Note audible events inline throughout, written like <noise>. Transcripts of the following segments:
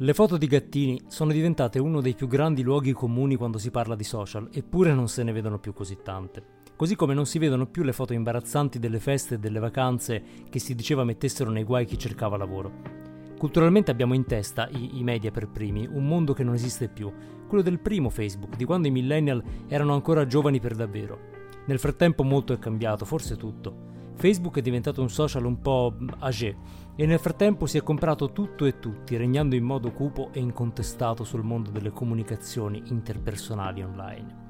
Le foto di gattini sono diventate uno dei più grandi luoghi comuni quando si parla di social, eppure non se ne vedono più così tante. Così come non si vedono più le foto imbarazzanti delle feste e delle vacanze che si diceva mettessero nei guai chi cercava lavoro. Culturalmente abbiamo in testa, i, i media per primi, un mondo che non esiste più, quello del primo Facebook, di quando i millennial erano ancora giovani per davvero. Nel frattempo molto è cambiato, forse tutto. Facebook è diventato un social un po' âgé e nel frattempo si è comprato tutto e tutti, regnando in modo cupo e incontestato sul mondo delle comunicazioni interpersonali online.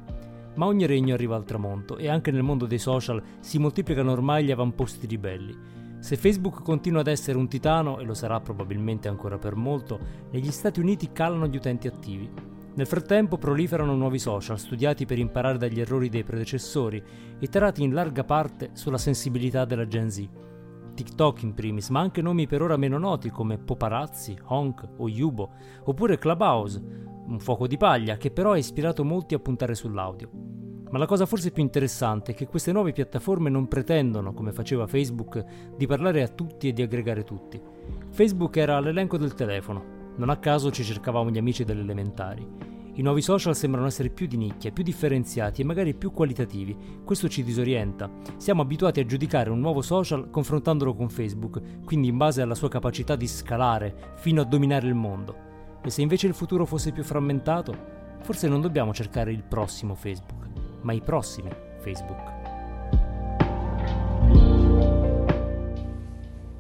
Ma ogni regno arriva al tramonto e anche nel mondo dei social si moltiplicano ormai gli avamposti ribelli. Se Facebook continua ad essere un titano, e lo sarà probabilmente ancora per molto, negli Stati Uniti calano gli utenti attivi. Nel frattempo proliferano nuovi social studiati per imparare dagli errori dei predecessori tarati in larga parte sulla sensibilità della Gen Z. TikTok in primis, ma anche nomi per ora meno noti come Poparazzi, Honk o Yubo, oppure Clubhouse, un fuoco di paglia che però ha ispirato molti a puntare sull'audio. Ma la cosa forse più interessante è che queste nuove piattaforme non pretendono, come faceva Facebook, di parlare a tutti e di aggregare tutti. Facebook era all'elenco del telefono, non a caso ci cercavamo gli amici delle elementari. I nuovi social sembrano essere più di nicchia, più differenziati e magari più qualitativi. Questo ci disorienta. Siamo abituati a giudicare un nuovo social confrontandolo con Facebook, quindi in base alla sua capacità di scalare fino a dominare il mondo. E se invece il futuro fosse più frammentato, forse non dobbiamo cercare il prossimo Facebook, ma i prossimi Facebook.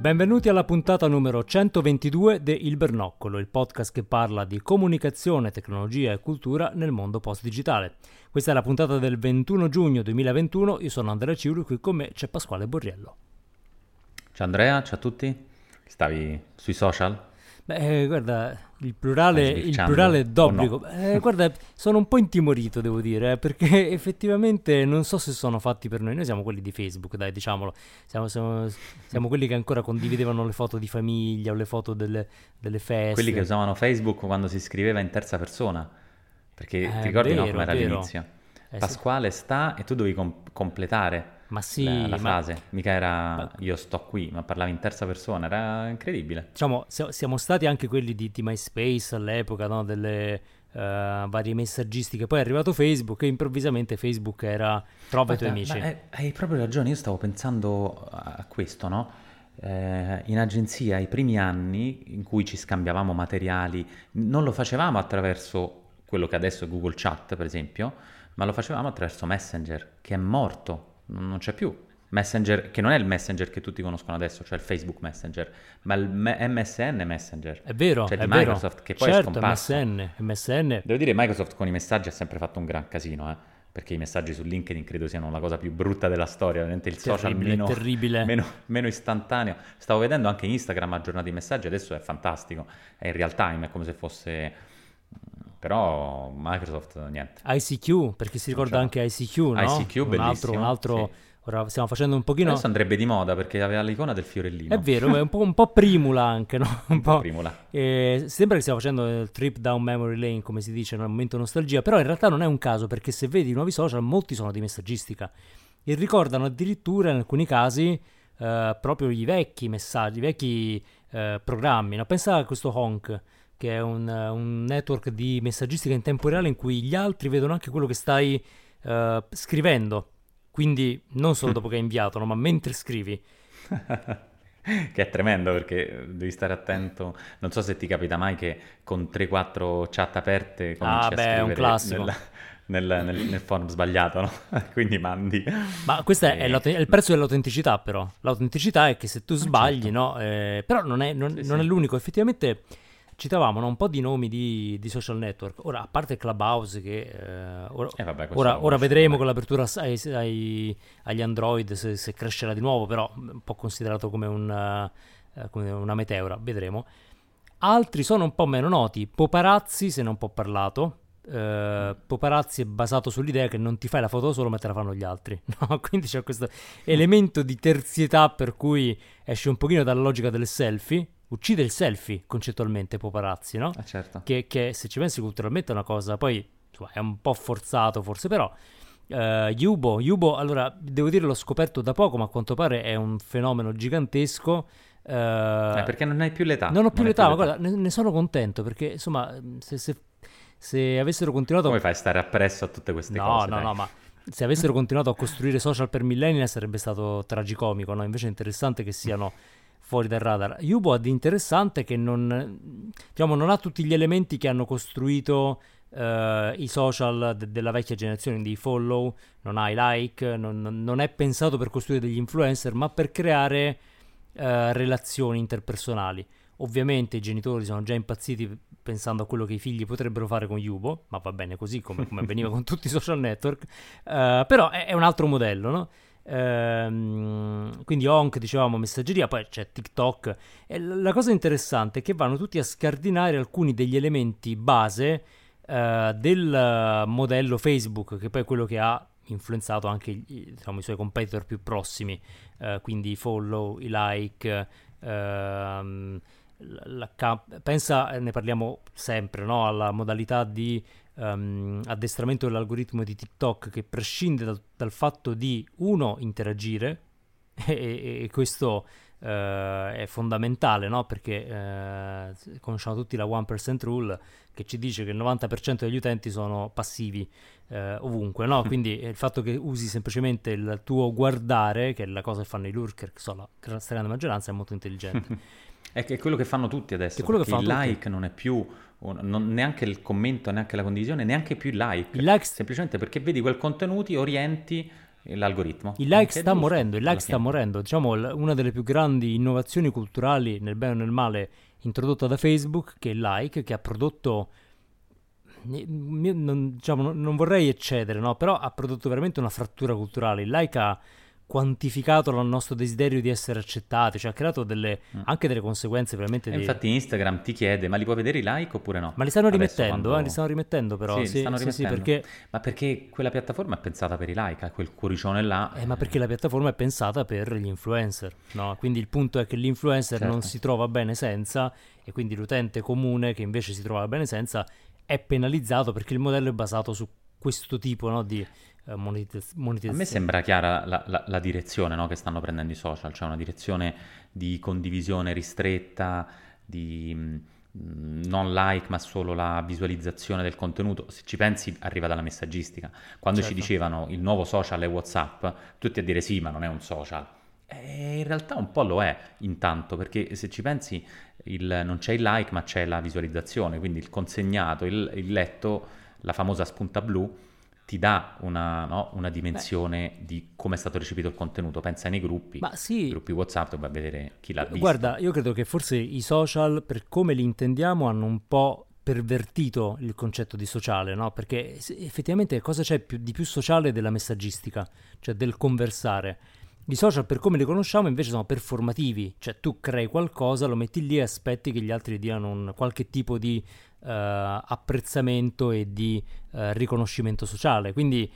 Benvenuti alla puntata numero 122 de Il Bernoccolo, il podcast che parla di comunicazione, tecnologia e cultura nel mondo post-digitale. Questa è la puntata del 21 giugno 2021, io sono Andrea Ciuri, qui con me c'è Pasquale Borriello. Ciao Andrea, ciao a tutti. Stavi sui social? Beh, eh, guarda, il plurale, il plurale è d'obbligo. no? Eh, guarda, sono un po' intimorito, devo dire, eh, perché <laughs> effettivamente non so se sono fatti per noi. Noi siamo quelli di Facebook, dai, diciamolo. Siamo, siamo- siamo quelli che ancora condividevano le foto di famiglia o le foto delle, delle feste. Quelli che usavano Facebook quando si scriveva in terza persona. Perché Eh, ti ricordi no, vero, come era vero. all'inizio? Eh, sì. Pasquale sta e tu dovevi com- completare Ma sì, la, la ma- frase. Mica era ma- io sto qui, ma parlavi in terza persona. Era incredibile. Diciamo, si- siamo stati anche quelli di, di MySpace all'epoca, no? delle eh, varie messaggistiche. Poi è arrivato Facebook e improvvisamente Facebook era trova i tuoi amici. ma è- hai proprio ragione, io stavo pensando a questo, no? Eh, in agenzia, i primi anni in cui ci scambiavamo materiali, non lo facevamo attraverso quello che adesso è Google Chat, per esempio, ma lo facevamo attraverso Messenger, che è morto, non c'è più. Messenger, che non è il Messenger che tutti conoscono adesso, cioè il Facebook Messenger, ma il MSN Messenger. È vero, Cioè è di vero. Microsoft, che poi è certo, scomparso. MSN, MSN Devo dire, Microsoft con i messaggi ha sempre fatto un gran casino, eh, perché i messaggi su LinkedIn credo siano la cosa più brutta della storia, veramente il social Terribile, meno, terribile. meno, meno istantaneo. Stavo vedendo anche Instagram aggiornati i messaggi, adesso è fantastico, è in real time, è come se fosse... Però Microsoft niente. ICQ, perché si ricorda anche ICQ, no? ICQ, un altro, bellissimo, un altro sì. ora stiamo facendo un pochino Adesso andrebbe di moda perché aveva l'icona del fiorellino. È vero, è un po', un po' primula anche, no? Un po'. Primula. Eh, sembra che stiamo facendo il trip down memory lane, come si dice, nel momento nostalgia, però in realtà non è un caso, perché se vedi i nuovi social, molti sono di messaggistica e ricordano addirittura in alcuni casi eh, proprio i vecchi messaggi, i vecchi eh, programmi. No? Pensa a questo Honk, che è un, eh, un network di messaggistica in tempo reale in cui gli altri vedono anche quello che stai eh, scrivendo. Quindi non solo dopo che hai inviato, no? ma mentre scrivi. <laughs> Che è tremendo perché devi stare attento. Non so se ti capita mai che con 3-4 chat aperte cominci Ah, a beh, è un scrivere classico. <laughs> nel, nel, nel- nel forum sbagliato, no? <laughs> Quindi mandi. Ma questo è, Eh, l'aut- è il prezzo dell'autenticità, però. L'autenticità è che se tu sbagli, certo. no? Eh, però non è, non- Sì, non sì. è l'unico. Effettivamente citavamo no, un po' di nomi di, di social network. Ora, a parte Clubhouse, che eh, ora, Eh, vabbè, ora- ora vedremo con l'apertura ai- ai- agli Android se, se crescerà di nuovo, però un po' considerato come, un, eh, come una meteora. Vedremo. Altri sono un po' meno noti. Poparazzi, se un po' parlato. Uh, Poparazzi è basato sull'idea che non ti fai la foto solo ma te la fanno gli altri <laughs> no? quindi c'è questo elemento di terzietà per cui esce un pochino dalla logica del selfie uccide il selfie concettualmente Poparazzi no? Eh certo. che, che, se ci pensi culturalmente è una cosa poi insomma, è un po' forzato forse però uh, Yubo, Yubo allora devo dire l'ho scoperto da poco ma a quanto pare è un fenomeno gigantesco Uh, eh, perché non hai più l'età. Non ho più l'età, più ma l'età. guarda, ne, ne, sono contento perché insomma, se, se, se, avessero continuato. Come fai a stare appresso a tutte queste no, cose? No, no, no, ma se avessero continuato a costruire social per millenni sarebbe stato tragicomico, no? Invece è interessante che siano fuori dal radar. Di interessante che non, diciamo, non ha tutti gli elementi che hanno costruito uh, i social de- della vecchia generazione di follow, non ha i like, non, non, è pensato per costruire degli influencer, ma per creare uh, relazioni interpersonali. Ovviamente i genitori sono già impazziti pensando a quello che i figli potrebbero fare con Yubo, ma va bene così come, come avveniva <laughs> con tutti i social network, uh, però è, è, un altro modello, no? Uh, quindi Honk, dicevamo, messaggeria, poi c'è TikTok. E la cosa interessante è che vanno tutti a scardinare alcuni degli elementi base uh, del modello Facebook, che poi è quello che ha influenzato anche diciamo, i suoi competitor più prossimi, uh, quindi i follow, i like. Uh, pensa, ne parliamo sempre, no? alla modalità di um, addestramento dell'algoritmo di TikTok che prescinde dal, dal fatto di, uno, interagire, <laughs> e, e questo uh, è fondamentale, no? perché uh, conosciamo tutti la 1% rule che ci dice che il 90% degli utenti sono passivi uh, ovunque, no? quindi il fatto che usi semplicemente il tuo guardare, che è la cosa che fanno i lurker, che sono la stragrande maggioranza, è molto intelligente. <laughs> È che è quello che fanno tutti adesso. Che il tutti. like non è più non, neanche il commento, neanche la condivisione, neanche più il like. Il like semplicemente perché vedi quel contenuti, orienti l'algoritmo. Il like sta giusto, morendo, il like sta morendo. Diciamo una delle più grandi innovazioni culturali nel bene o nel male introdotta da Facebook, che è il like, che ha prodotto non, diciamo, non vorrei eccedere, no? però ha prodotto veramente una frattura culturale. Il like ha quantificato il nostro desiderio di essere accettati, cioè ha creato delle, mm. anche delle conseguenze veramente. Di... Infatti Instagram ti chiede, ma li puoi vedere i like oppure no? Ma li stanno rimettendo, quando... eh, li stanno rimettendo però. Sì, sì, stanno sì, rimettendo. Sì, perché... Ma perché quella piattaforma è pensata per i like, ha quel cuoricione là. Eh, ma perché la piattaforma è pensata per gli influencer, no? Quindi il punto è che l'influencer certo. non si trova bene senza e quindi l'utente comune che invece si trova bene senza è penalizzato perché il modello è basato su questo tipo no, di eh, monetizzazione. A me sembra chiara la, la, la direzione no, che stanno prendendo i social, cioè una direzione di condivisione ristretta, di mh, mm, non like ma solo la visualizzazione del contenuto. Se ci pensi arriva dalla messaggistica. Quando certo. ci dicevano il nuovo social è Whatsapp, tutti a dire sì ma non è un social. E in realtà un po' lo è intanto, perché se ci pensi il, non c'è il like ma c'è la visualizzazione, quindi il consegnato, il, il letto, la famosa spunta blu ti dà una, no, una dimensione Beh. di come è stato recepito il contenuto. Pensa nei gruppi, Ma sì. gruppi WhatsApp, dove a vedere chi l'ha visto. Guarda, io credo che forse i social, per come li intendiamo, hanno un po' pervertito il concetto di sociale, no? Perché effettivamente cosa c'è più, di più sociale della messaggistica, cioè del conversare? I social per come li conosciamo invece sono performativi, cioè tu crei qualcosa, lo metti lì e aspetti che gli altri diano un, qualche tipo di apprezzamento e di uh, riconoscimento sociale. Quindi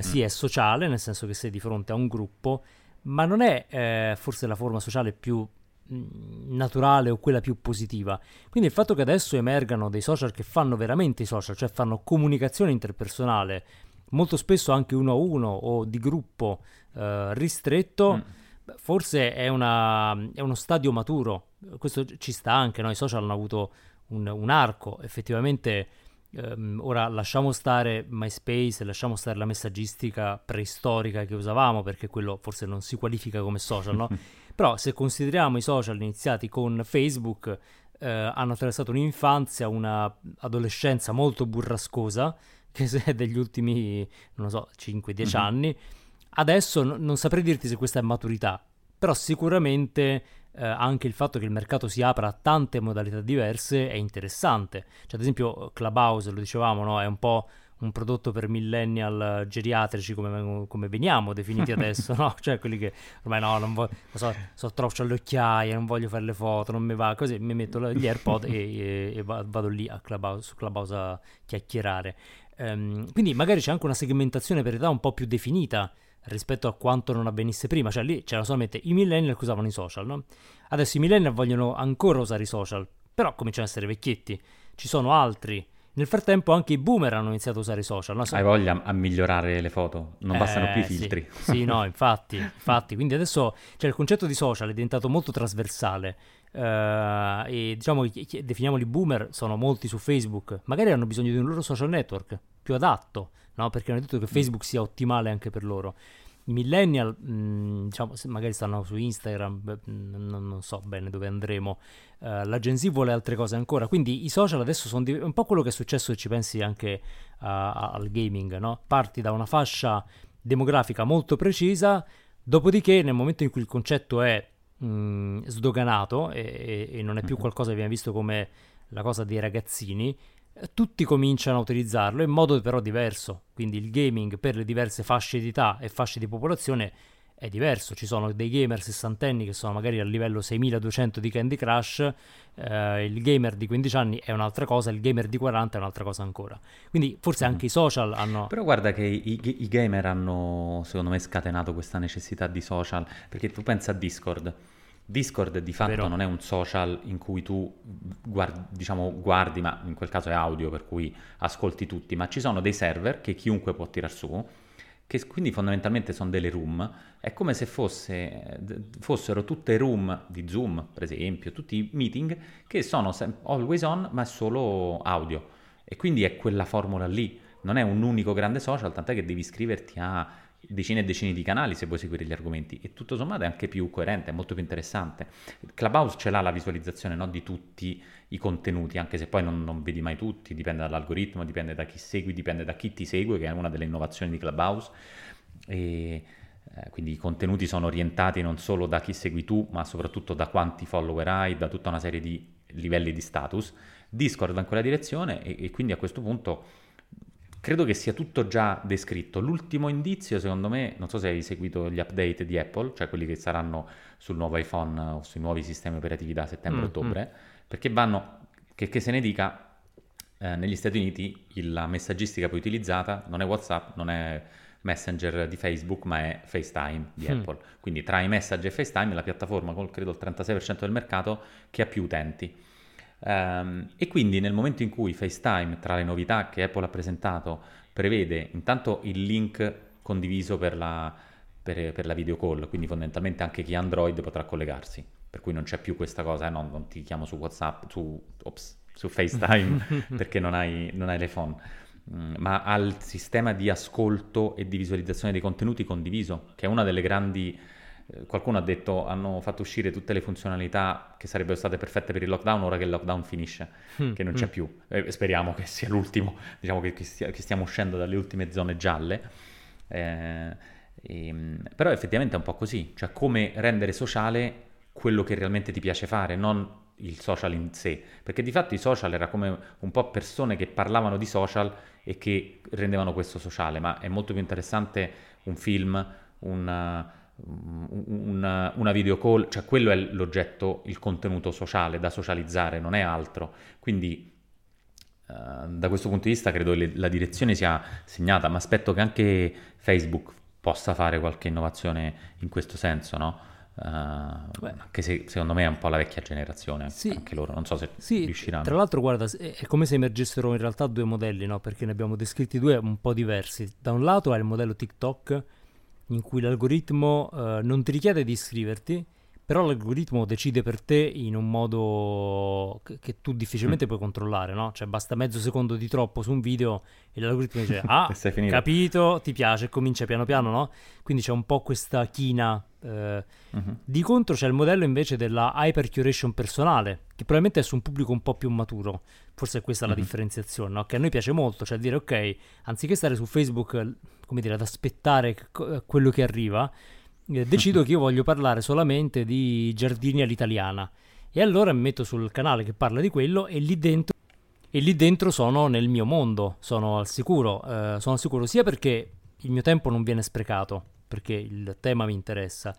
sì, mm. è sociale, nel senso che sei di fronte a un gruppo, ma non è forse la forma sociale più mm, naturale o quella più positiva. Quindi il fatto che adesso emergano dei social che fanno veramente i social, cioè fanno comunicazione interpersonale, molto spesso anche uno a uno o di gruppo ristretto, mm. forse è, una, è, uno stadio maturo. Questo ci sta anche, no? i social hanno avuto un, un arco. Effettivamente, ehm, ora lasciamo stare MySpace, lasciamo stare la messaggistica preistorica che usavamo, perché quello forse non si qualifica come social, no? <laughs> Però se consideriamo i social iniziati con Facebook, eh, hanno attraversato un'infanzia, un'adolescenza molto burrascosa, <laughs> che è degli ultimi, non so, 5-10 mm-hmm. anni. Adesso n- non saprei dirti se questa è maturità, però sicuramente eh, anche il fatto che il mercato si apra a tante modalità diverse è interessante. Cioè, ad esempio, Clubhouse, lo dicevamo, no? è un po' un prodotto per millennial geriatrici come, come veniamo definiti <laughs> adesso, no? Cioè quelli che ormai no, non voglio, so, so troppo alle occhiaie, non voglio fare le foto, non mi va, così mi metto gli AirPod e, e, e, vado lì a Clubhouse, su Clubhouse a chiacchierare. Um, quindi magari c'è anche una segmentazione per età un po' più definita rispetto a quanto non avvenisse prima, cioè lì c'erano solamente i millennial che usavano i social, no? Adesso i millennial vogliono ancora usare i social, però cominciano a essere vecchietti. Ci sono altri nel frattempo anche i boomer hanno iniziato a usare i social. No? Hai voglia a migliorare le foto? Non eh, bastano più i filtri. Sì, sì no, <laughs> infatti, infatti. Quindi adesso cioè, il concetto di social è diventato molto trasversale. Uh, e diciamo che definiamoli boomer sono molti su Facebook. Magari hanno bisogno di un loro social network più adatto, no? Perché hanno detto che mm. Facebook sia ottimale anche per loro millennial, mh, mm, diciamo, magari stanno su Instagram, beh, non, non, so bene dove andremo. Uh, la Gen Z vuole altre cose ancora, quindi i social adesso sono div- un po' quello che è successo se ci pensi anche uh, al gaming, no? Parti da una fascia demografica molto precisa, dopodiché nel momento in cui il concetto è mh, mm, sdoganato e, e, e, non è più qualcosa che viene visto come la cosa dei ragazzini, tutti cominciano a utilizzarlo in modo però diverso, quindi il gaming per le diverse fasce di età e fasce di popolazione è diverso, ci sono dei gamer sessantenni che sono magari a livello 6200 di Candy Crush, eh, il gamer di 15 anni è un'altra cosa, il gamer di 40 è un'altra cosa ancora. Quindi forse anche mm. i social hanno... Però guarda che i, i, i gamer hanno secondo me scatenato questa necessità di social, perché tu pensa a Discord Discord di fatto Vero. non è un social in cui tu guardi, diciamo, guardi, ma in quel caso è audio per cui ascolti tutti, ma ci sono dei server che chiunque può tirare su, che quindi fondamentalmente sono delle room, è come se fosse, fossero tutte room di Zoom, per esempio, tutti i meeting che sono always on, ma è solo audio. E quindi è quella formula lì, non è un unico grande social, tant'è che devi iscriverti a decine e decine di canali se vuoi seguire gli argomenti e tutto sommato è anche più coerente, è molto più interessante. Clubhouse ce l'ha la visualizzazione no, di tutti i contenuti, anche se poi non, non, vedi mai tutti, dipende dall'algoritmo, dipende da chi segui, dipende da chi ti segue, che è una delle innovazioni di Clubhouse. E, eh, quindi i contenuti sono orientati non solo da chi segui tu, ma soprattutto da quanti follower hai, da tutta una serie di livelli di status. Discord va in quella direzione e, e quindi a questo punto Credo che sia tutto già descritto. L'ultimo indizio, secondo me, non so se hai seguito gli update di Apple, cioè quelli che saranno sul nuovo iPhone o sui nuovi sistemi operativi da settembre-ottobre, mm, mm. perché vanno, che, che, se ne dica, eh, negli Stati Uniti la messaggistica poi utilizzata non è WhatsApp, non è Messenger di Facebook, ma è FaceTime di mm. Apple. Quindi tra i messaggi e FaceTime la piattaforma con credo il 36% del mercato che ha più utenti. Um, e quindi nel momento in cui FaceTime, tra le novità che Apple ha presentato, prevede intanto il link condiviso per la, per, per la video call, quindi fondamentalmente anche chi ha Android potrà collegarsi, per cui non c'è più questa cosa, eh, no, non ti chiamo su WhatsApp, su, ops, su FaceTime <laughs> perché non hai, non hai l'iPhone, mm, ma al sistema di ascolto e di visualizzazione dei contenuti condiviso, che è una delle grandi qualcuno ha detto hanno fatto uscire tutte le funzionalità che sarebbero state perfette per il lockdown ora che il lockdown finisce, mm, che non c'è mm. più. Eh, speriamo che sia l'ultimo, diciamo che, che, stia, che, stiamo uscendo dalle ultime zone gialle. Eh, e, ehm, però effettivamente è un po' così, cioè come rendere sociale quello che realmente ti piace fare, non il social in sé, perché di fatto i social era come un po' persone che parlavano di social e che rendevano questo sociale, ma è molto più interessante un film, un una, una video call, cioè quello è l'oggetto, il contenuto sociale da socializzare, non è altro. Quindi uh, da questo punto di vista credo che la direzione sia segnata, ma aspetto che anche Facebook possa fare qualche innovazione in questo senso, no? Uh, anche se secondo me è un po' la vecchia generazione, sì, anche loro, non so se sì, riusciranno. Tra l'altro, guarda, è come se emergessero in realtà due modelli, no? Perché ne abbiamo descritti due un po' diversi. Da un lato è il modello TikTok in cui l'algoritmo uh, non ti richiede di iscriverti, però l'algoritmo decide per te in un modo che, tu difficilmente mm. puoi controllare, no? Cioè basta mezzo secondo di troppo su un video e l'algoritmo dice <laughs> ah, capito, ti piace, e comincia piano piano, no? Quindi c'è un po' questa china. Eh. Mm-hmm. Di contro c'è il modello invece della hyper curation personale, che probabilmente è su un pubblico un po' più maturo. Forse è questa mm-hmm. la differenziazione, no? Che a noi piace molto, cioè dire ok, anziché stare su Facebook, come dire, ad aspettare quello che arriva, eh, decido che io voglio parlare solamente di giardini all'italiana. E allora mi metto sul canale che parla di quello e lì dentro e lì dentro sono nel mio mondo, sono al sicuro, eh, sono al sicuro sia perché il mio tempo non viene sprecato, perché il tema mi interessa,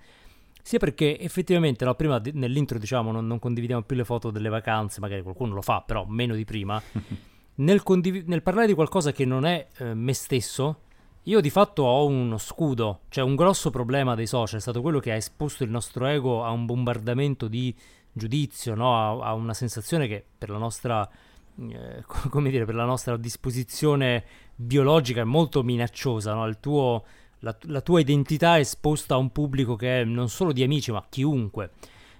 sia perché effettivamente no, prima nell'intro diciamo non, non, condividiamo più le foto delle vacanze, magari qualcuno lo fa, però meno di prima. <laughs> nel, condiv- nel parlare di qualcosa che non è eh, me stesso, io di fatto ho uno scudo, cioè un grosso problema dei social è stato quello che ha esposto il nostro ego a un bombardamento di giudizio, no? a, a, una sensazione che per la nostra, eh, come dire, per la nostra disposizione biologica è molto minacciosa, no? tuo la, la, tua identità è esposta a un pubblico che è non solo di amici, ma chiunque.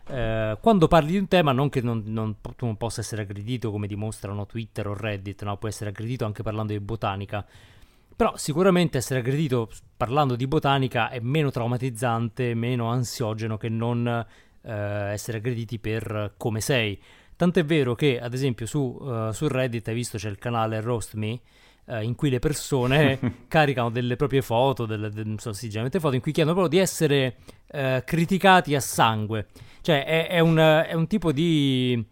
Eh, quando parli di un tema, non che non, non, tu non possa essere aggredito come dimostrano Twitter o Reddit, no? puoi essere aggredito anche parlando di botanica. Però sicuramente essere aggredito parlando di botanica è meno traumatizzante, meno ansiogeno che non eh, essere aggrediti per come sei. Tant'è vero che, ad esempio, su, uh, su Reddit hai visto c'è il canale Roast Me, eh, in cui le persone <laughs> caricano delle proprie foto, delle, de, non so, sì, generalmente foto in cui chiedono proprio di essere eh, criticati a sangue. Cioè è, è, un, è un, tipo di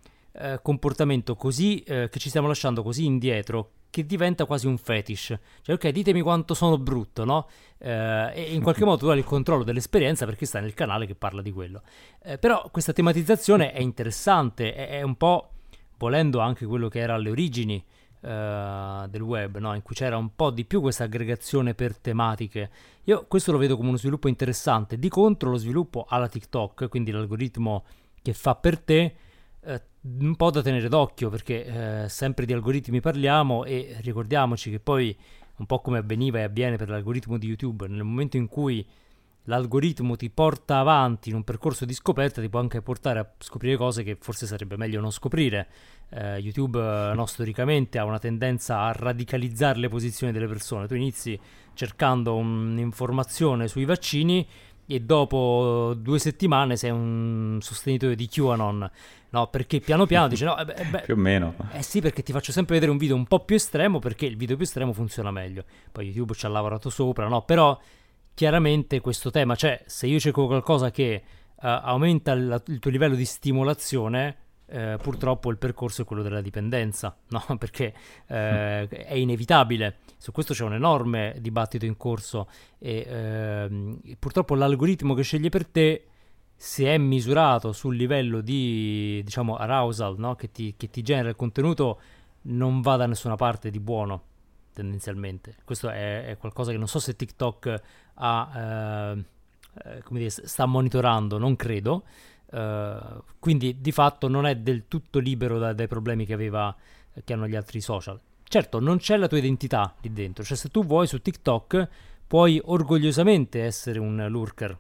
comportamento così che ci stiamo lasciando così indietro che diventa quasi un fetish. Cioè, ok, ditemi quanto sono brutto, no? Eh, e in qualche <laughs> modo tu hai il controllo dell'esperienza perché stai nel canale che parla di quello. Eh, però questa tematizzazione è interessante, è, è, un po' volendo anche quello che era alle origini uh, del web, no? in cui c'era un po' di più questa aggregazione per tematiche. Io questo lo vedo come uno sviluppo interessante. Di contro lo sviluppo alla TikTok, quindi l'algoritmo che fa per te, eh, un po' da tenere d'occhio perché eh, sempre di algoritmi parliamo e ricordiamoci che poi un po' come avveniva e avviene per l'algoritmo di YouTube, nel momento in cui l'algoritmo ti porta avanti in un percorso di scoperta, ti può anche portare a scoprire cose che forse sarebbe meglio non scoprire. Eh, YouTube eh, no, storicamente ha una tendenza a radicalizzare le posizioni delle persone. Tu inizi cercando un'informazione sui vaccini e dopo due settimane sei un sostenitore di QAnon. No, perché piano piano dice no, eh beh, <laughs> più o meno. Eh sì, perché ti faccio sempre vedere un video un po' più estremo perché il video più estremo funziona meglio. Poi YouTube ci ha lavorato sopra, no? Però chiaramente questo tema, cioè se io cerco qualcosa che uh, aumenta il, il, tuo livello di stimolazione, uh, purtroppo il percorso è quello della dipendenza, <laughs> no? Perché uh, è inevitabile. Su questo c'è un enorme dibattito in corso e ehm, purtroppo l'algoritmo che sceglie per te se è misurato sul livello di diciamo arousal no? che, ti, che ti genera il contenuto non va da nessuna parte di buono tendenzialmente. Questo è, è, qualcosa che non so se TikTok ha, eh, eh, dire, sta monitorando, non credo. Uh, quindi di fatto non è del tutto libero da, dai problemi che, aveva, che hanno gli altri social. Certo, non c'è la tua identità lì dentro, cioè se tu vuoi su TikTok puoi orgogliosamente essere un lurker,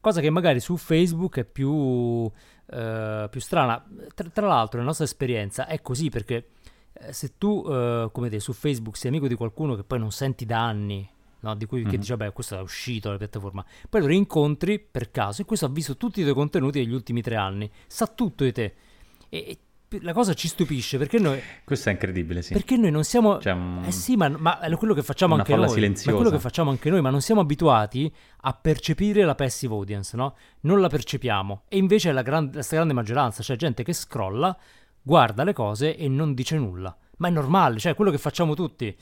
cosa che magari su Facebook è più, uh, più strana. Tra, tra, l'altro, nella nostra esperienza è così perché eh, se tu, uh, come dire, su Facebook sei amico di qualcuno che poi non senti da anni, no? di cui mm-hmm. che dice, vabbè, questo è uscito dalla piattaforma, poi lo rincontri per caso e questo ha visto tutti i tuoi contenuti negli ultimi tre anni, sa tutto di te. E, la cosa ci stupisce perché noi. Questo è incredibile, sì. Perché noi non siamo. C'è un... Eh sì, ma, ma, è quello che facciamo anche noi. Silenziosa. Ma è quello che facciamo anche noi, ma non siamo abituati a percepire la passive audience, no? Non la percepiamo. E invece è la, gran... la stragrande maggioranza, cioè gente che scrolla guarda le cose e non dice nulla. Ma è normale, cioè è quello che facciamo tutti.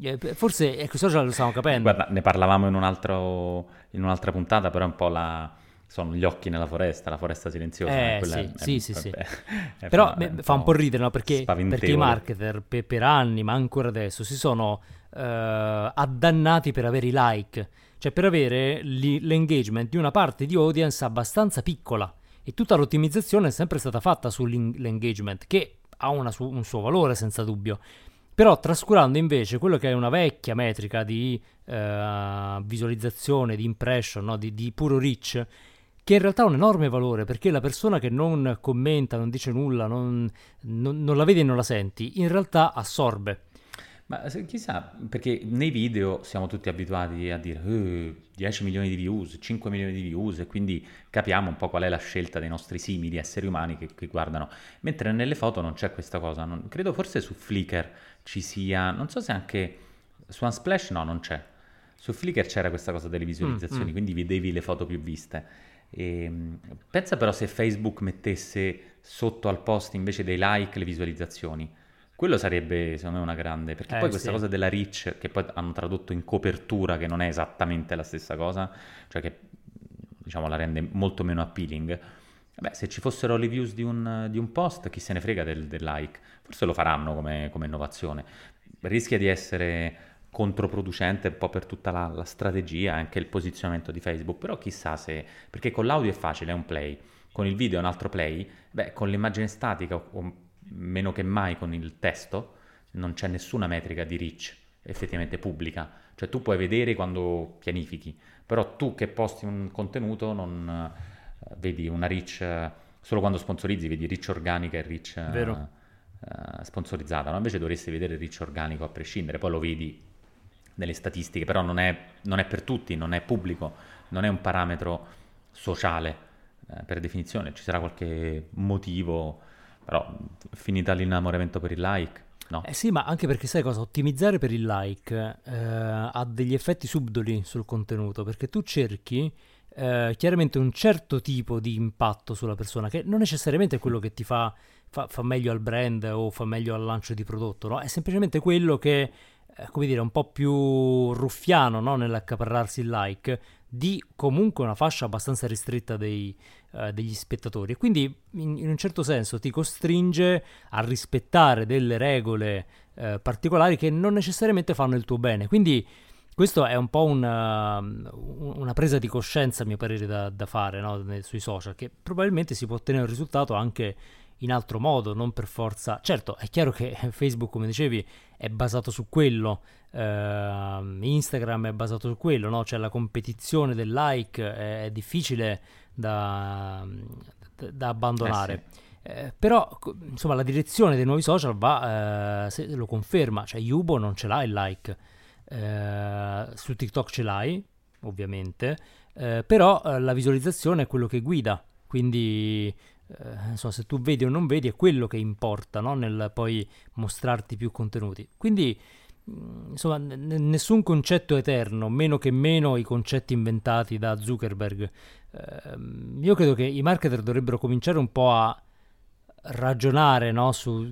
Eh, forse è questo già lo stiamo capendo. Guarda, ne parlavamo in, un altro, in un'altra puntata, però è un po' la sono gli occhi nella foresta, la foresta silenziosa. Eh, sì, è, sì, è, sì, sì. <laughs> È, Però fa, un, fa un po' ridere, no? Perché, perché i marketer per, per, anni, ma ancora adesso, si sono uh, addannati per avere i like, cioè per avere l'engagement di una parte di audience abbastanza piccola. E tutta l'ottimizzazione è sempre stata fatta sull'engagement, che ha su- un suo valore senza dubbio. Però trascurando invece quello che è una vecchia metrica di uh, visualizzazione, di impression, no? di, di puro reach, che in realtà ha un enorme valore perché la persona che non commenta, non dice nulla, non, non, non la vedi e non la senti, in realtà assorbe. Ma chissà, perché nei video siamo tutti abituati a dire eh, 10 milioni di views, 5 milioni di views e quindi capiamo un po' qual è la scelta dei nostri simili esseri umani che, che guardano. Mentre nelle foto non c'è questa cosa. Non, credo forse su Flickr ci sia, non so se anche su Unsplash no, non c'è. Su Flickr c'era questa cosa delle visualizzazioni, mm, mm. quindi vedevi le foto più viste. E, ehm, pensa però se Facebook mettesse sotto al post invece dei like le visualizzazioni Quello sarebbe, secondo me, una grande, perché Eh, poi questa sì. cosa della reach, che poi hanno tradotto in copertura, che non è esattamente la stessa cosa, cioè che diciamo la rende molto meno appealing. Beh, se ci fossero le views di un, di un post, chi se ne frega del, del like? Forse lo faranno come, come innovazione. Rischia di essere controproducente un po' per tutta la, la strategia, anche il posizionamento di Facebook, però chissà se... perché con l'audio è facile, è un play, con il video è un altro play, beh, con l'immagine statica o, meno che mai con il testo non c'è nessuna metrica di reach effettivamente pubblica, cioè tu puoi vedere quando pianifichi, però tu che posti un contenuto non vedi una reach solo quando sponsorizzi, vedi reach organica e reach Vero. eh, sponsorizzata, no? invece dovresti vedere il reach organico a prescindere, poi lo vedi nelle statistiche, però non è, non è per tutti, non è pubblico, non è un parametro sociale eh, per definizione, ci sarà qualche motivo, però finita l'innamoramento per il like, no? Eh sì, ma anche perché sai cosa? Ottimizzare per il like eh, ha degli effetti subdoli sul contenuto, perché tu cerchi eh, chiaramente un certo tipo di impatto sulla persona, che non necessariamente è quello che ti fa, fa, fa meglio al brand o fa meglio al lancio di prodotto, no? È semplicemente quello che, eh, come dire, un po' più ruffiano, no? Nell'accaparrarsi il like di comunque una fascia abbastanza ristretta dei, eh, degli spettatori e quindi in, in un certo senso ti costringe a rispettare delle regole eh, particolari che non necessariamente fanno il tuo bene. Quindi questo è un po' una, una presa di coscienza, a mio parere, da, da fare no? Sui social, che probabilmente si può ottenere un risultato anche in altro modo, non per forza. Certo, è chiaro che <laughs> Facebook, come dicevi, è basato su quello, ehm, Instagram è basato su quello, no? Cioè la competizione del like è, è difficile da, da abbandonare. Eh, però, co- insomma, la direzione dei nuovi social va, eh, se lo conferma, cioè Yubo non ce l'ha il like, eh, su TikTok ce l'hai, ovviamente, eh, però eh, la visualizzazione è quello che guida, quindi eh, insomma, se tu vedi o non vedi è quello che importa, no? Nel poi mostrarti più contenuti. Quindi, mh, insomma, n- nessun concetto eterno, meno che meno i concetti inventati da Zuckerberg. Ehm, io credo che i marketer dovrebbero cominciare un po' a ragionare, no, su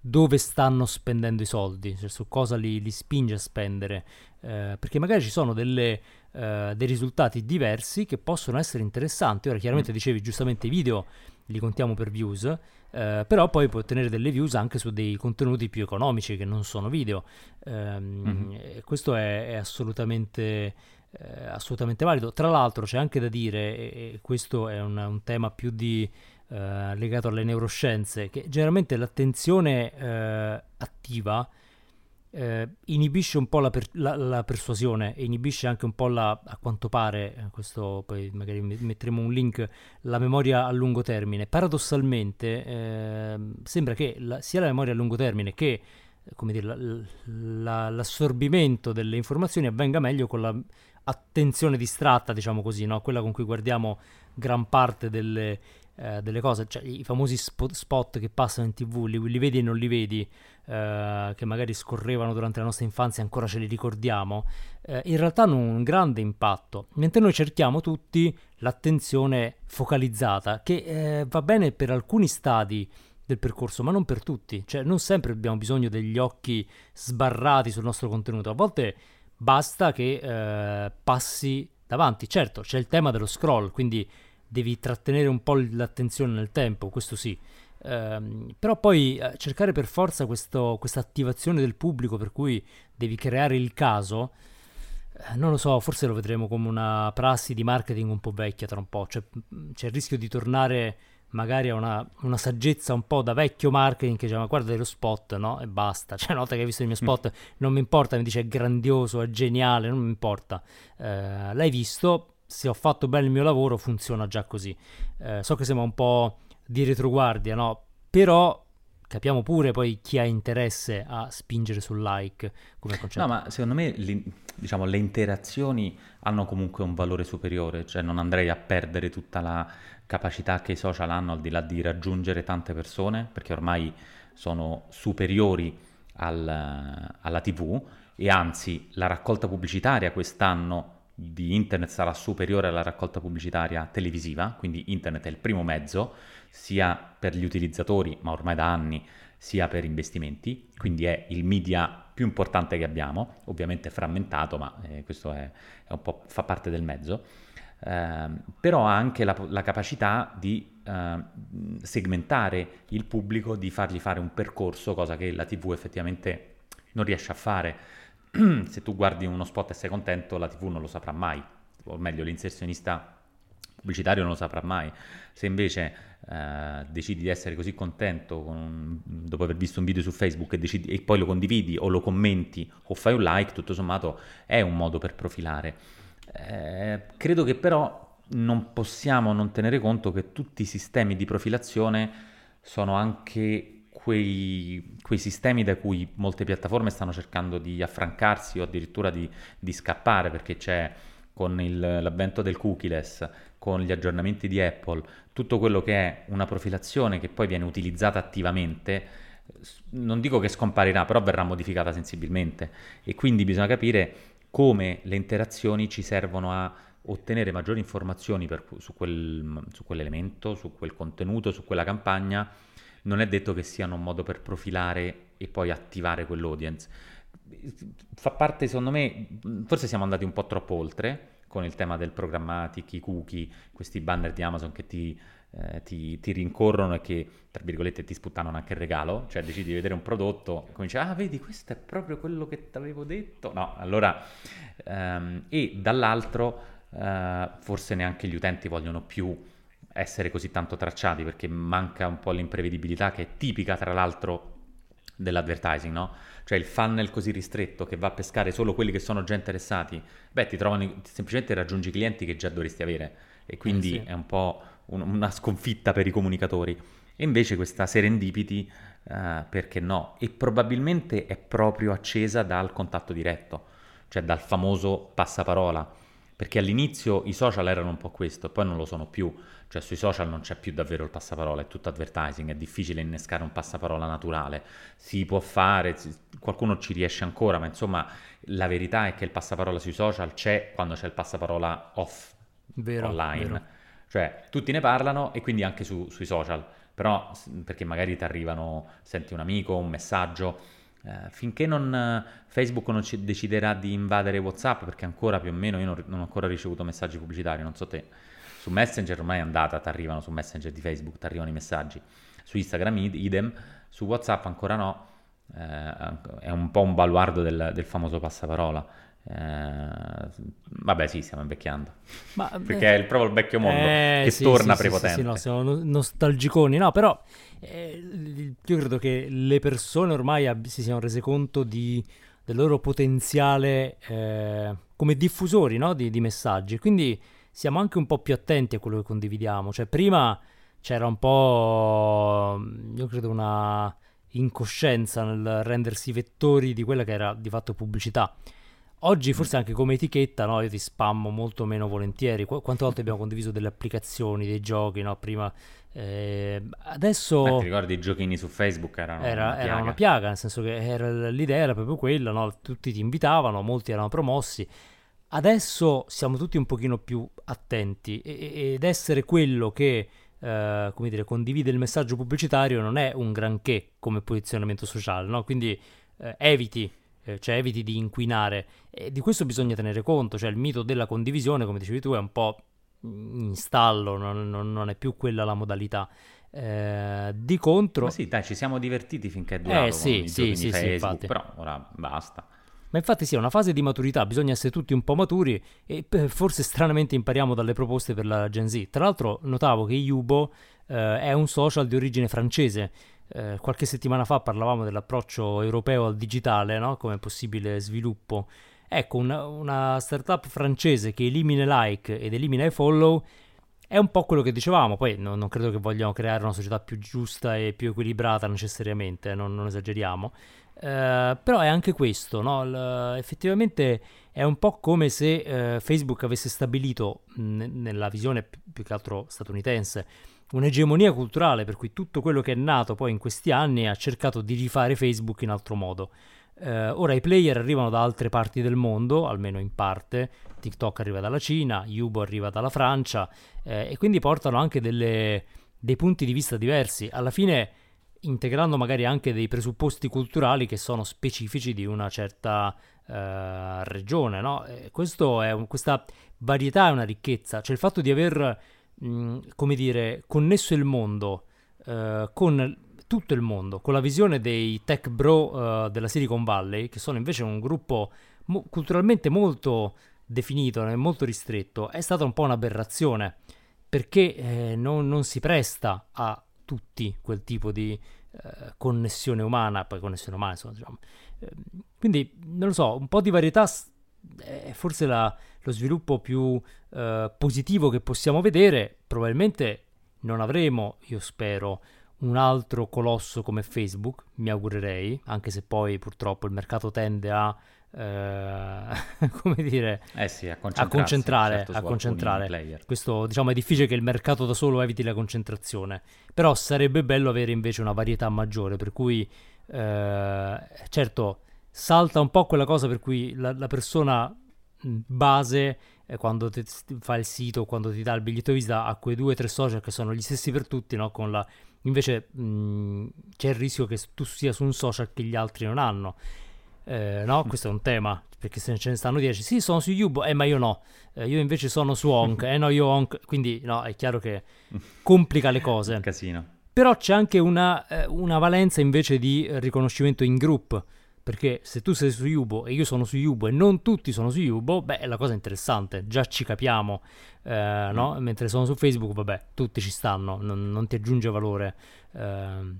dove stanno spendendo i soldi, cioè su cosa li, li spinge a spendere, eh, perché magari ci sono delle, eh, dei risultati diversi che possono essere interessanti. Ora, chiaramente dicevi giustamente i video li contiamo per views, eh, però poi puoi ottenere delle views anche su dei contenuti più economici che non sono video. Ehm, Mhm. e questo è, è assolutamente, eh, assolutamente valido. Tra l'altro c'è anche da dire, e, e questo è un, un tema più di, eh, legato alle neuroscienze, che generalmente l'attenzione eh, attiva eh, inibisce un po' la, per- la- la persuasione e inibisce anche un po' la, a quanto pare, eh, questo poi magari me- metteremo un link, la memoria a lungo termine. Paradossalmente ehm, sembra che la- sia la memoria a lungo termine che come dire, la- la- l'assorbimento delle informazioni avvenga meglio con la attenzione distratta, diciamo così, no? quella con cui guardiamo gran parte delle, eh, delle cose, cioè i famosi spot, che passano in tv, li, li vedi e non li vedi, eh, che magari scorrevano durante la nostra infanzia e ancora ce li ricordiamo, eh, in realtà hanno un grande impatto, mentre noi cerchiamo tutti l'attenzione focalizzata, che eh, va bene per alcuni stadi del percorso, ma non per tutti, cioè non sempre abbiamo bisogno degli occhi sbarrati sul nostro contenuto, a volte basta che eh, passi davanti. Certo, c'è il tema dello scroll, quindi devi trattenere un po' l'attenzione nel tempo, questo sì. Ehm, però poi eh, cercare per forza questa attivazione del pubblico per cui devi creare il caso, eh, non lo so, forse lo vedremo come una prassi di marketing un po' vecchia tra un po', cioè c'è il rischio di tornare magari a una, una saggezza un po' da vecchio marketing che dice ma guarda lo spot, no? E basta, <laughs> cioè una volta che hai visto il mio spot non mi importa, mi dice è grandioso, è geniale, non mi importa. Eh, l'hai visto, se ho fatto bene il mio lavoro funziona già così. Eh, so che sembra un po' di retroguardia, no? Però capiamo pure poi chi ha interesse a spingere sul like come concetto. No, ma secondo me li- diciamo, le interazioni hanno comunque un valore superiore, cioè non andrei a perdere tutta la capacità che i social hanno al di là di raggiungere tante persone, perché ormai sono superiori al- alla TV e anzi la raccolta pubblicitaria quest'anno di internet sarà superiore alla raccolta pubblicitaria televisiva, quindi internet è il primo mezzo, sia per gli utilizzatori, ma ormai da anni, sia per investimenti, quindi è il media più importante che abbiamo, ovviamente frammentato, ma eh, questo è, è fa parte del mezzo, eh, però ha anche la, la capacità di eh, segmentare il pubblico, di fargli fare un percorso, cosa che la TV effettivamente non riesce a fare. Se tu guardi uno spot e sei contento, la TV non lo saprà mai, o meglio l'inserzionista pubblicitario non lo saprà mai. Se invece eh, decidi di essere così contento con, dopo aver visto un video su Facebook e, decidi, e, poi lo condividi o lo commenti o fai un like, tutto sommato è un modo per profilare. Eh, credo che però non possiamo non tenere conto che tutti i sistemi di profilazione sono anche quei, quei sistemi da cui molte piattaforme stanno cercando di affrancarsi o addirittura di, di scappare perché c'è con il, l'avvento del cookieless, con gli aggiornamenti di Apple, tutto quello che è una profilazione che poi viene utilizzata attivamente, non dico che scomparirà, però verrà modificata sensibilmente. E quindi bisogna capire come le interazioni ci servono a ottenere maggiori informazioni per, su, quel, su quell'elemento, su quel contenuto, su quella campagna, non è detto che siano un modo per profilare e poi attivare quell'audience. Fa parte, secondo me, forse siamo andati un po' troppo oltre, con il tema del programmatic, i cookie, questi banner di Amazon che ti, eh, ti, ti, rincorrono e che, tra virgolette, ti sputtano anche il regalo, cioè decidi di vedere un prodotto e cominci, ah vedi, questo è proprio quello che ti avevo detto. No, allora, ehm, e dall'altro, eh, forse neanche gli utenti vogliono più essere così tanto tracciati perché manca un po' l'imprevedibilità che è tipica, tra l'altro, dell'advertising, no? Cioè il funnel così ristretto che va a pescare solo quelli che sono già interessati, beh, ti trovano, semplicemente raggiungi clienti che già dovresti avere e quindi eh sì. è un po' un, una sconfitta per i comunicatori. E invece questa serendipity, uh, perché no? E probabilmente è proprio accesa dal contatto diretto, cioè dal famoso passaparola perché all'inizio i social erano un po' questo, poi non lo sono più, cioè sui social non c'è più davvero il passaparola, è tutto advertising, è difficile innescare un passaparola naturale, si può fare, qualcuno ci riesce ancora, ma insomma la verità è che il passaparola sui social c'è quando c'è il passaparola off, vero, online, vero. cioè tutti ne parlano e quindi anche su, sui social, però perché magari ti arrivano, senti un amico, un messaggio, eh, finché non, eh, Facebook non ci deciderà di invadere WhatsApp, perché ancora più o meno io non, non ho ancora ricevuto messaggi pubblicitari, non so te. Su Messenger ormai è andata, ti arrivano su Messenger di Facebook, ti arrivano i messaggi. Su Instagram idem, su WhatsApp ancora no. Eh, è un po' un baluardo del, del famoso passaparola. Vabbè, sì, stiamo invecchiando. Ma, <laughs> Perché eh, è proprio il vecchio mondo eh, che sì, torna sì, prepotente. Sì, sì, no, siamo nostalgiconi. No, però eh, io credo che le persone ormai ab- si siano rese conto di, del loro potenziale eh, come diffusori no? di, di messaggi. Quindi siamo anche un po' più attenti a quello che condividiamo. Cioè, prima c'era un po', io credo, una incoscienza nel rendersi vettori di quella che era di fatto pubblicità. Oggi forse anche come etichetta, no? Io ti spammo molto meno volentieri. Qu- quante volte abbiamo condiviso delle applicazioni, dei giochi, no? Prima... Eh, adesso... Beh, ti ricordi i giochini su Facebook? Erano era, una, piaga. era una piaga, nel senso che era, l'idea era proprio quella, no? Tutti ti invitavano, molti erano promossi. Adesso siamo tutti un pochino più attenti ed essere quello che... Uh, come dire, condivide il messaggio pubblicitario non è un granché come posizionamento sociale, no? Quindi uh, eviti eh, cioè eviti di inquinare. E di questo bisogna tenere conto, cioè il mito della condivisione, come dicevi tu, è un po' in stallo, non, non, non è più quella la modalità. Eh, di contro... Ma sì, dai, ci siamo divertiti finché è durato eh, sì, sì, sì, Facebook, sì, però ora basta. Ma infatti sì, è una fase di maturità, bisogna essere tutti un po' maturi e forse stranamente impariamo dalle proposte per la Gen Z. Tra l'altro notavo che Yubo eh, è un social di origine francese, eh, qualche settimana fa parlavamo dell'approccio europeo al digitale no? come possibile sviluppo. Ecco, una, una startup francese che elimina i like ed elimina i follow è un po' quello che dicevamo. Poi no, non credo che vogliamo creare una società più giusta e più equilibrata necessariamente, non, non esageriamo. Uh, però è anche questo, no? L- effettivamente è un po' come se uh, Facebook avesse stabilito, n- nella visione più che altro statunitense, un'egemonia culturale per cui tutto quello che è nato poi in questi anni ha cercato di rifare Facebook in altro modo. Eh, ora i player arrivano da altre parti del mondo, almeno in parte, TikTok arriva dalla Cina, Yubo arriva dalla Francia eh, e quindi portano anche delle, dei punti di vista diversi. Alla fine integrando magari anche dei presupposti culturali che sono specifici di una certa eh, regione. No? Un, questa varietà è una ricchezza, cioè il fatto di aver, mh, come dire, connesso il mondo eh, con tutto il mondo, con la visione dei tech bro uh, della Silicon Valley, che sono invece un gruppo mo- culturalmente molto definito molto ristretto, è stata un po' un'aberrazione, perché eh, non, non, si presta a tutti quel tipo di eh, connessione umana, poi connessione umana, insomma, diciamo. eh, quindi, non lo so, un po' di varietà è forse la, lo sviluppo più eh, positivo che possiamo vedere, probabilmente non avremo, io spero, un altro colosso come Facebook, mi augurerei, anche se poi purtroppo il mercato tende a, eh, <laughs> come dire, eh sì, a, a concentrare. Certo, a concentrare. Questo diciamo è difficile che il mercato da solo eviti la concentrazione, però sarebbe bello avere invece una varietà maggiore, per cui eh, certo salta un po' quella cosa per cui la, la persona base eh, quando ti, fa il sito, quando ti dà il biglietto visita a quei due o tre social che sono gli stessi per tutti, no? Con la Invece mh, c'è il rischio che tu sia su un social che gli altri non hanno. Eh, no, questo è un tema, perché se ce ne stanno 10, sì, sono su YouTube, eh, ma io no, eh, io invece sono su Onk, eh no, io Onk, quindi no, è chiaro che <laughs> complica le cose. Casino. Però c'è anche una, eh, una valenza invece di riconoscimento in group, perché se tu sei su Yubo e io sono su Yubo e non tutti sono su Yubo, beh, è la cosa interessante, già ci capiamo, eh, no? Mm. Mentre sono su Facebook, vabbè, tutti ci stanno, non, non ti aggiunge valore. Eh,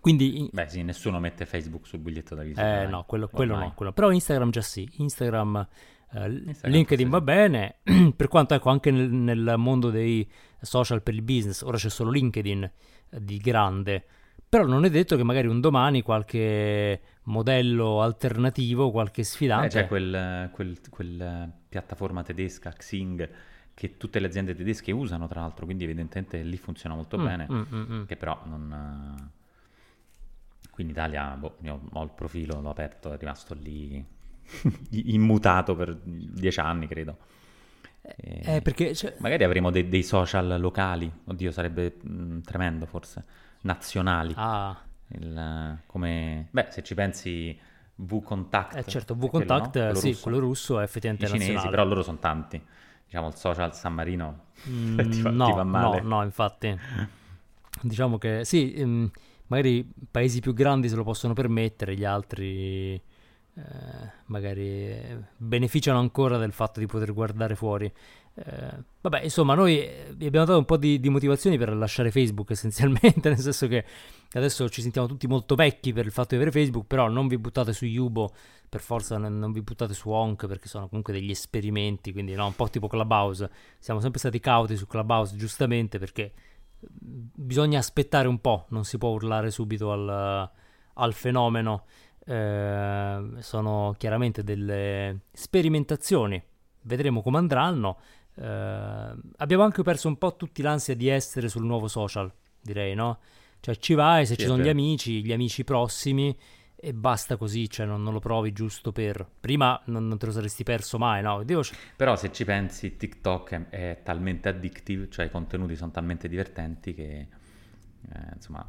quindi... Beh sì, nessuno mette Facebook sul biglietto da visita. Eh no, quello, quello no, quello. però Instagram già sì, Instagram... Uh, LinkedIn va bene, <clears throat> per quanto ecco anche nel, nel, mondo dei social per il business, ora c'è solo LinkedIn eh, di grande, però non è detto che magari un domani qualche modello alternativo, qualche sfidante... Eh, c'è quel, quel, quel, piattaforma tedesca, Xing, che tutte le aziende tedesche usano tra l'altro, quindi evidentemente lì funziona molto mm, bene, mm, mm, mm. che però non... Qui in Italia boh, ho il profilo, l'ho aperto, è rimasto lì <laughs> immutato per dieci anni, credo. Eh, eh perché... Cioè... Magari avremo dei, dei, social locali, oddio sarebbe mh, tremendo forse nazionali. Ah. Il, come, beh, se ci pensi VContact. Eh certo, VContact, quello, no? sì, russo. quello russo è effettivamente I cinesi, nazionale. però loro sono tanti. Diciamo il social San Marino mm, <laughs> ti, va, no, ti va male. No, no, infatti. diciamo che sì, um, magari paesi più grandi se lo possono permettere, gli altri eh, magari beneficiano ancora del fatto di poter guardare fuori. Eh, vabbè, insomma, noi vi abbiamo dato un po' di, di, motivazioni per lasciare Facebook <laughs> essenzialmente, nel senso che adesso ci sentiamo tutti molto vecchi per il fatto di avere Facebook, però non vi buttate su Yubo, per forza non, vi buttate su Onk perché sono comunque degli esperimenti, quindi no, un po' tipo Clubhouse. Siamo sempre stati cauti su Clubhouse, giustamente, perché bisogna aspettare un po', non si può urlare subito al, al fenomeno. Eh, sono chiaramente delle sperimentazioni, vedremo come andranno. Uh, abbiamo anche perso un po' tutti l'ansia di essere sul nuovo social, direi, no? Cioè ci vai se sì, ci sono gli amici, gli amici prossimi e basta così, cioè non, non lo provi giusto per... Prima non, non, te lo saresti perso mai, no? Dio... Però se ci pensi TikTok è, è, talmente addictive, cioè i contenuti sono talmente divertenti che eh, insomma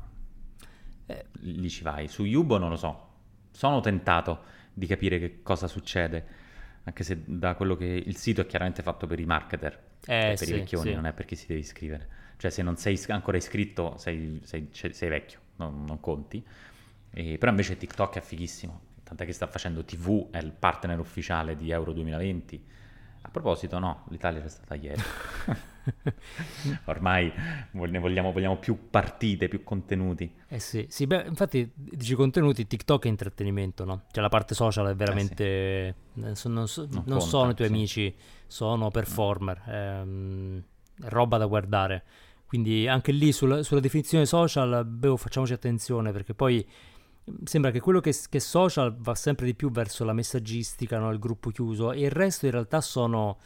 eh. lì ci vai. Su Yubo non lo so, sono tentato di capire che cosa succede anche se da quello che il sito è chiaramente fatto per i marketer, eh, per sì, i vecchioni, sì. non è per chi si deve iscrivere. Cioè se non sei ancora iscritto sei, sei, sei vecchio, non, non conti. E, però invece TikTok è fighissimo, tant'è che sta facendo TV, è il partner ufficiale di Euro 2020. A proposito, no, l'Italia c'è stata ieri. <laughs> <laughs> Ormai ne vogliamo, vogliamo, più partite, più contenuti. Eh sì, sì beh, infatti dici contenuti, TikTok è intrattenimento, no? Cioè la parte social è veramente... Eh sì. Eh, non, so, non, non conta, sono i tuoi sì. amici, sono performer, ehm, roba da guardare. Quindi anche lì sulla, sulla definizione social, beh, facciamoci attenzione perché poi sembra che quello che, che social va sempre di più verso la messaggistica, no? il gruppo chiuso, e il resto in realtà sono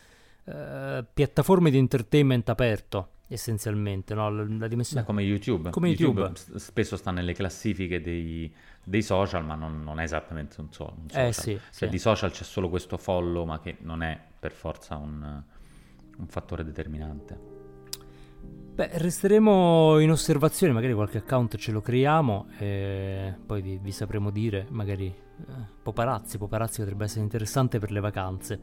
eh, piattaforme di entertainment aperto essenzialmente, no? la, la dimensione... come YouTube. Come YouTube. YouTube spesso sta nelle classifiche dei, dei social, ma non, non, è esattamente un, so, un eh, social. Eh, sì, cioè, sì. di social c'è solo questo follow, ma che non è per forza un, un fattore determinante. Beh, resteremo in osservazione, magari qualche account ce lo creiamo e poi vi, vi sapremo dire, magari eh, Poparazzi, Poparazzi potrebbe essere interessante per le vacanze.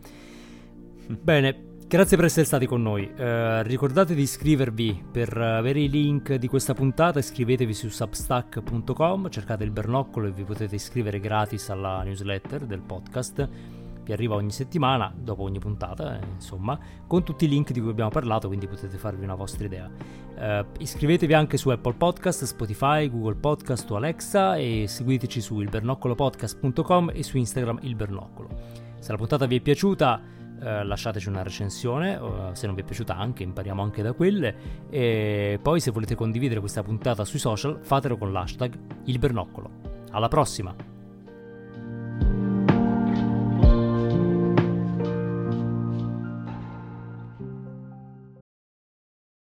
<laughs> Bene, grazie per essere stati con noi. Eh, ricordate di iscrivervi per avere i link di questa puntata, iscrivetevi su substack.com, cercate il bernoccolo e vi potete iscrivere gratis alla newsletter del podcast vi arriva ogni settimana, dopo ogni puntata, eh, insomma, con tutti i link di cui abbiamo parlato, quindi potete farvi una vostra idea. Uh, iscrivetevi anche su Apple Podcast, Spotify, Google Podcast o Alexa e seguiteci su ilbernoccolopodcast.com e su Instagram ilbernoccolo. Se la puntata vi è piaciuta, uh, lasciateci una recensione, uh, se non vi è piaciuta anche, impariamo anche da quelle. E poi se volete condividere questa puntata sui social, fatelo con l'hashtag ilbernoccolo. Alla prossima!